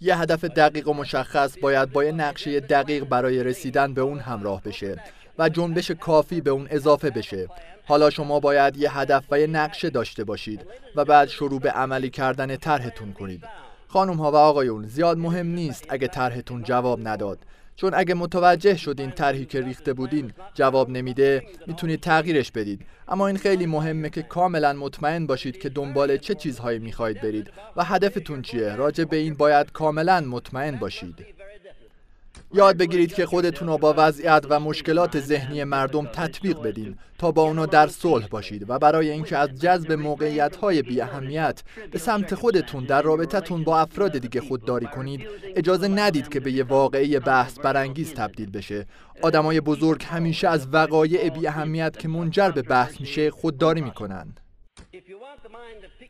یه هدف دقیق و مشخص باید با یه نقشه دقیق برای رسیدن به اون همراه بشه و جنبش کافی به اون اضافه بشه. حالا شما باید یه هدف و یه نقشه داشته باشید و بعد شروع به عملی کردن طرحتون کنید. خانم ها و آقایون زیاد مهم نیست اگه طرحتون جواب نداد. چون اگه متوجه شدین طرحی که ریخته بودین جواب نمیده می‌تونید تغییرش بدید. اما این خیلی مهمه که کاملا مطمئن باشید که دنبال چه چیزهایی می‌خواهید برید و هدفتون چیه. راجع به این باید کاملا مطمئن باشید. یاد بگیرید که خودتون رو با وضعیت و مشکلات ذهنی مردم تطبیق بدین تا با اونا در صلح باشید و برای اینکه از جذب موقعیت های بی اهمیت به سمت خودتون در رابطتون با افراد دیگه خودداری کنید اجازه ندید که به یه واقعی بحث برانگیز تبدیل بشه. آدمای بزرگ همیشه از وقایع بی اهمیت که منجر به بحث میشه خودداری می‌کنن.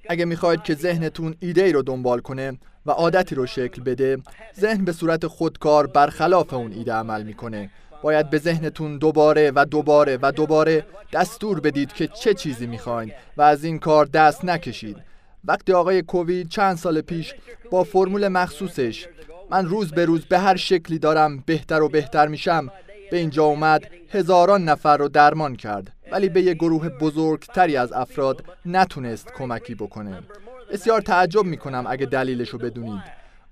اگه می‌خواید که ذهنتون ایده ای رو دنبال کنه و عادتی رو شکل بده ذهن به صورت خودکار برخلاف اون ایده عمل می‌کنه. باید به ذهنتون دوباره و دوباره و دوباره دستور بدید که چه چیزی می‌خواین و از این کار دست نکشید. وقتی آقای کووید چند سال پیش با فرمول مخصوصش من روز به روز به هر شکلی دارم بهتر و بهتر میشم به اینجا اومد هزاران نفر رو درمان کرد ولی به یه گروه بزرگتری از افراد نتونست کمکی بکنه. بسیار تعجب می‌کنم اگه دلیلش رو بدونید.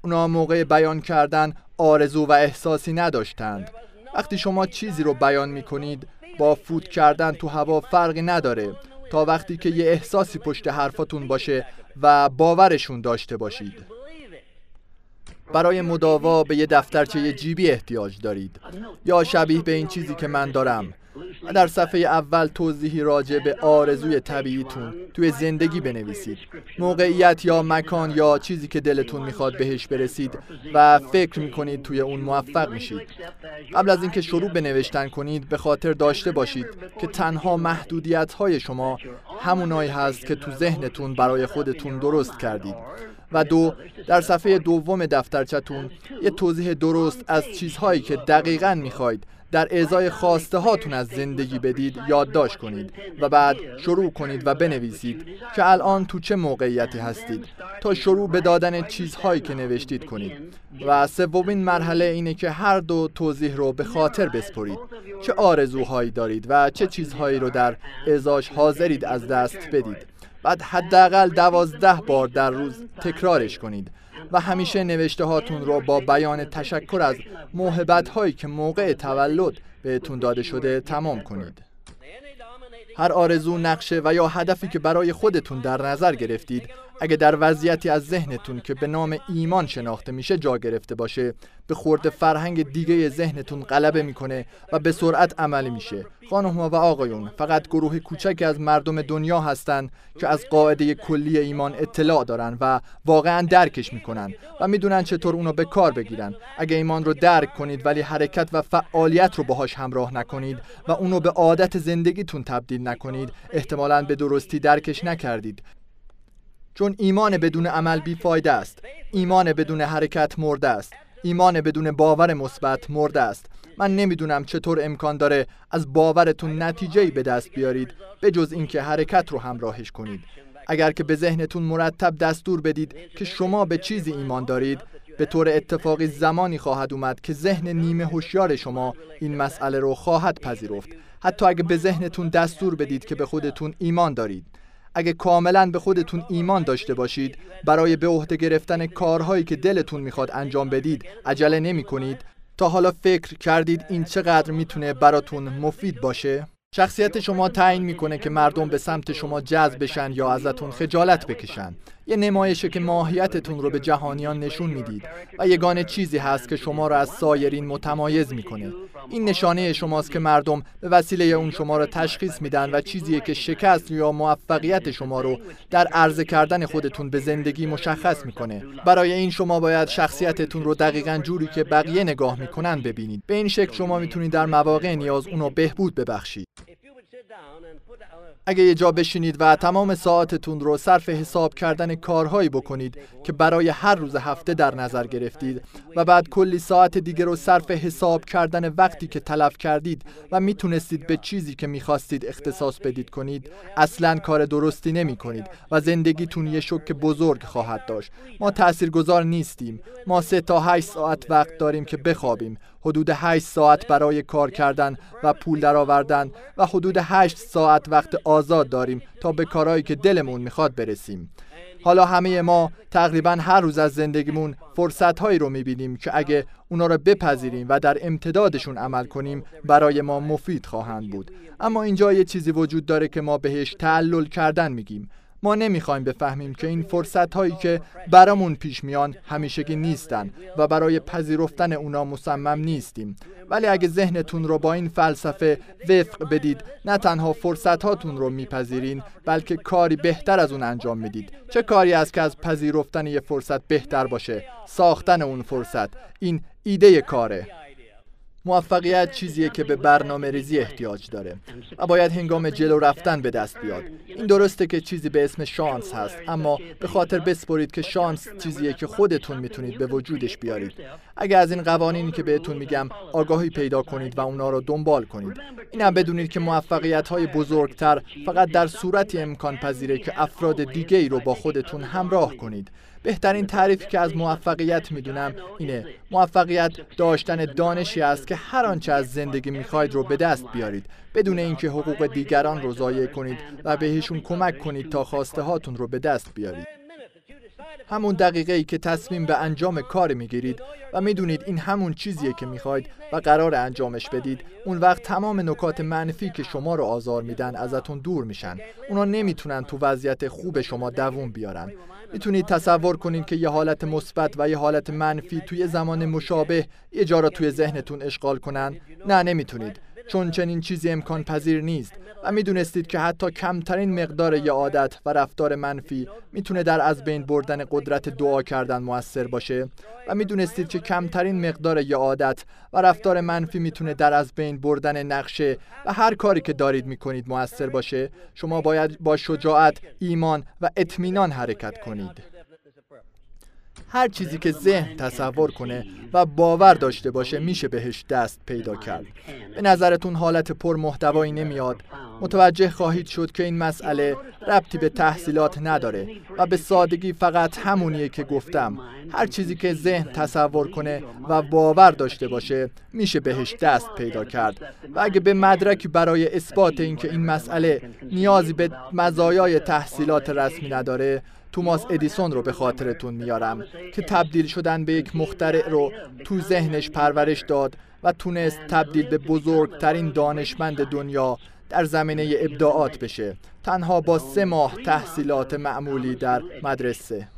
اونا موقع بیان کردن آرزو و احساسی نداشتند. وقتی شما چیزی رو بیان می‌کنید با فوت کردن تو هوا فرقی نداره. تا وقتی که یه احساسی پشت حرفاتون باشه و باورشون داشته باشید. برای مداوا به یه دفترچه جیبی احتیاج دارید. یا شبیه به این چیزی که من دارم. و در صفحه اول توضیحی راجع به آرزوی طبیعیتون توی زندگی بنویسید. موقعیت یا مکان یا چیزی که دلتون می‌خواد بهش برسید و فکر می‌کنید توی اون موفق میشید. قبل از اینکه شروع به نوشتن کنید به خاطر داشته باشید که تنها محدودیت های شما همونایی هست که تو ذهنتون برای خودتون درست کردید. و دو در صفحه دوم دفترچتون یه توضیح درست از چیزهایی که دقیقا می‌خواید. در اعضای خواسته هاتون از زندگی بدید یادداشت کنید و بعد شروع کنید و بنویسید که الان تو چه موقعیتی هستید. تا شروع به دادن چیزهایی که نوشتید کنید. و سومین مرحله اینه که هر دو توضیح رو به خاطر بسپرید. چه آرزوهایی دارید و چه چیزهایی رو در اعزاش حاضرید از دست بدید. بعد حداقل دوازده بار در روز تکرارش کنید و همیشه نوشته هاتون رو با بیان تشکر از موهبت هایی که موقع تولد بهتون داده شده تمام کنید. هر آرزو نقشه و یا هدفی که برای خودتون در نظر گرفتید اگه در وضعیتی از ذهنتون که به نام ایمان شناخته میشه جا گرفته باشه به خورد فرهنگ دیگه ذهنتون غلبه می‌کنه و به سرعت عملی میشه. خانم و آقایون فقط گروه کوچکی از مردم دنیا هستند که از قاعده کلی ایمان اطلاع دارن و واقعا درکش می‌کنن و می‌دونن چطور اونو به کار بگیرن. اگه ایمان رو درک کنید ولی حرکت و فعالیت رو باهاش همراه نکنید و اونو به عادت زندگیتون تبدیل نکنید احتمالا به درستی درکش نکردید. چون ایمان بدون عمل بیفایده است. ایمان بدون حرکت مرده است. ایمان بدون باور مثبت مرده است. من نمی‌دونم چطور امکان داره از باورتون نتیجه به دست بیارید به جز اینکه حرکت رو همراهش کنید. اگر که به ذهنتون مرتب دستور بدید که شما به چیزی ایمان دارید به طور اتفاقی زمانی خواهد اومد که ذهن نیمه هوشیار شما این مسئله رو خواهد پذیرفت. حتی اگه به ذهنتون دستور بدید که به خودتون ایمان دارید. اگه کاملا به خودتون ایمان داشته باشید برای به عهده گرفتن کارهایی که دلتون می‌خواد انجام بدید عجله نمی کنید تا حالا فکر کردید این چقدر می‌تونه براتون مفید باشه؟ شخصیت شما تعیین می‌کنه که مردم به سمت شما جذب بشن یا ازتون خجالت بکشن. یه نمایشه که ماهیتتون رو به جهانیان نشون می‌دید و یگانه چیزی هست که شما رو از سایرین متمایز می‌کنه. این نشانه شماست که مردم به وسیله اون شما رو تشخیص میدن و چیزیه که شکست یا موفقیت شما رو در عرضه کردن خودتون به زندگی مشخص می‌کنه. برای این شما باید شخصیتتون رو دقیقا جوری که بقیه نگاه می‌کنن ببینید. به این شکل شما می‌تونید در مواقع نیاز اونو بهبود ببخشید. اگه یه جا بشینید و تمام ساعتتون رو صرف حساب کردن کارهایی بکنید که برای هر روز هفته در نظر گرفتید و بعد کلی ساعت دیگه رو صرف حساب کردن وقتی که تلف کردید و می‌تونستید به چیزی که می‌خواستید اختصاص بدید کنید اصلا کار درستی نمی کنید و زندگیتون یه شک بزرگ خواهد داشت. ما تاثیرگذار نیستیم. ما سه تا هشت ساعت وقت داریم که بخوابیم. حدود 8 ساعت برای کار کردن و پول درآوردن و حدود 8 ساعت وقت آزاد داریم تا به کارهایی که دلمون می‌خواد برسیم. حالا همه ما تقریبا هر روز از زندگیمون فرصت هایی رو می‌بینیم که اگه اونا رو بپذیریم و در امتدادشون عمل کنیم برای ما مفید خواهند بود. اما اینجا یه چیزی وجود داره که ما بهش تعلل کردن میگیم. ما نمی‌خوایم بفهمیم که این فرصت هایی که برامون پیش میان همیشگی نیستن و برای پذیرفتن اونا مصمم نیستیم. ولی اگه ذهنتون رو با این فلسفه وفق بدید نه تنها فرصت هاتون رو میپذیرین بلکه کاری بهتر از اون انجام می‌دید. چه کاری است که از پذیرفتن یه فرصت بهتر باشه؟ ساختن اون فرصت. این ایده کاره. موفقیت چیزیه که به برنامه ریزی احتیاج داره. و باید هنگام جلو رفتن به دست بیاد. این درسته که چیزی به اسم شانس هست اما به خاطر بسپرید که شانس چیزیه که خودتون می‌تونید به وجودش بیارید. اگر از این قوانینی که بهتون میگم آگاهی پیدا کنید و اونا رو دنبال کنید. اینم بدونید که موفقیت های بزرگتر فقط در صورتی امکان پذیره که افراد دیگه ای رو با خودتون همراه کنید. بهترین تعریفی که از موفقیت می‌دونم اینه. موفقیت داشتن دانشی است که هر آنچه از زندگی می‌خواید رو به دست بیارید بدون اینکه حقوق دیگران رو ضایع کنید و بهشون کمک کنید تا خواسته هاتون رو به دست بیارید. همون دقیقه ای که تصمیم به انجام کار می‌گیرید و می‌دونید این همون چیزیه که می‌خواید و قرار انجامش بدید. اون وقت تمام نکات منفی که شما رو آزار میدن ازتون دور میشن. اونا نمی‌تونن تو وضعیت خوب شما دووم بیارن. می‌تونید تصور کنید که یه حالت مثبت و یه حالت منفی توی زمان مشابه یه جا را توی ذهنتون اشغال کنن. نه نمی‌تونید. چون چنین چیزی امکان پذیر نیست. و می‌دونستید که حتی کمترین مقدار یه عادت و رفتار منفی می‌تونه در از بین بردن قدرت دعا کردن موثر باشه. و می‌دونستید که کمترین مقدار یه عادت و رفتار منفی می‌تونه در از بین بردن نقشه و هر کاری که دارید می‌کنید موثر باشه. شما باید با شجاعت ایمان و اطمینان حرکت کنید. هر چیزی که ذهن تصور کنه و باور داشته باشه میشه بهش دست پیدا کرد. به نظرتون حالت پر محتوایی نمیاد؟ متوجه خواهید شد که این مسئله ربطی به تحصیلات نداره و به سادگی فقط همونیه که گفتم. هر چیزی که ذهن تصور کنه و باور داشته باشه میشه بهش دست پیدا کرد. و اگه به مدرکی برای اثبات اینکه این مسئله نیازی به مزایای تحصیلات رسمی نداره توماس ادیسون رو به خاطرتون میارم که تبدیل شدن به یک مخترع رو تو ذهنش پرورش داد و تونست تبدیل به بزرگترین دانشمند دنیا در زمینه ابداعات بشه تنها با سه ماه تحصیلات معمولی در مدرسه.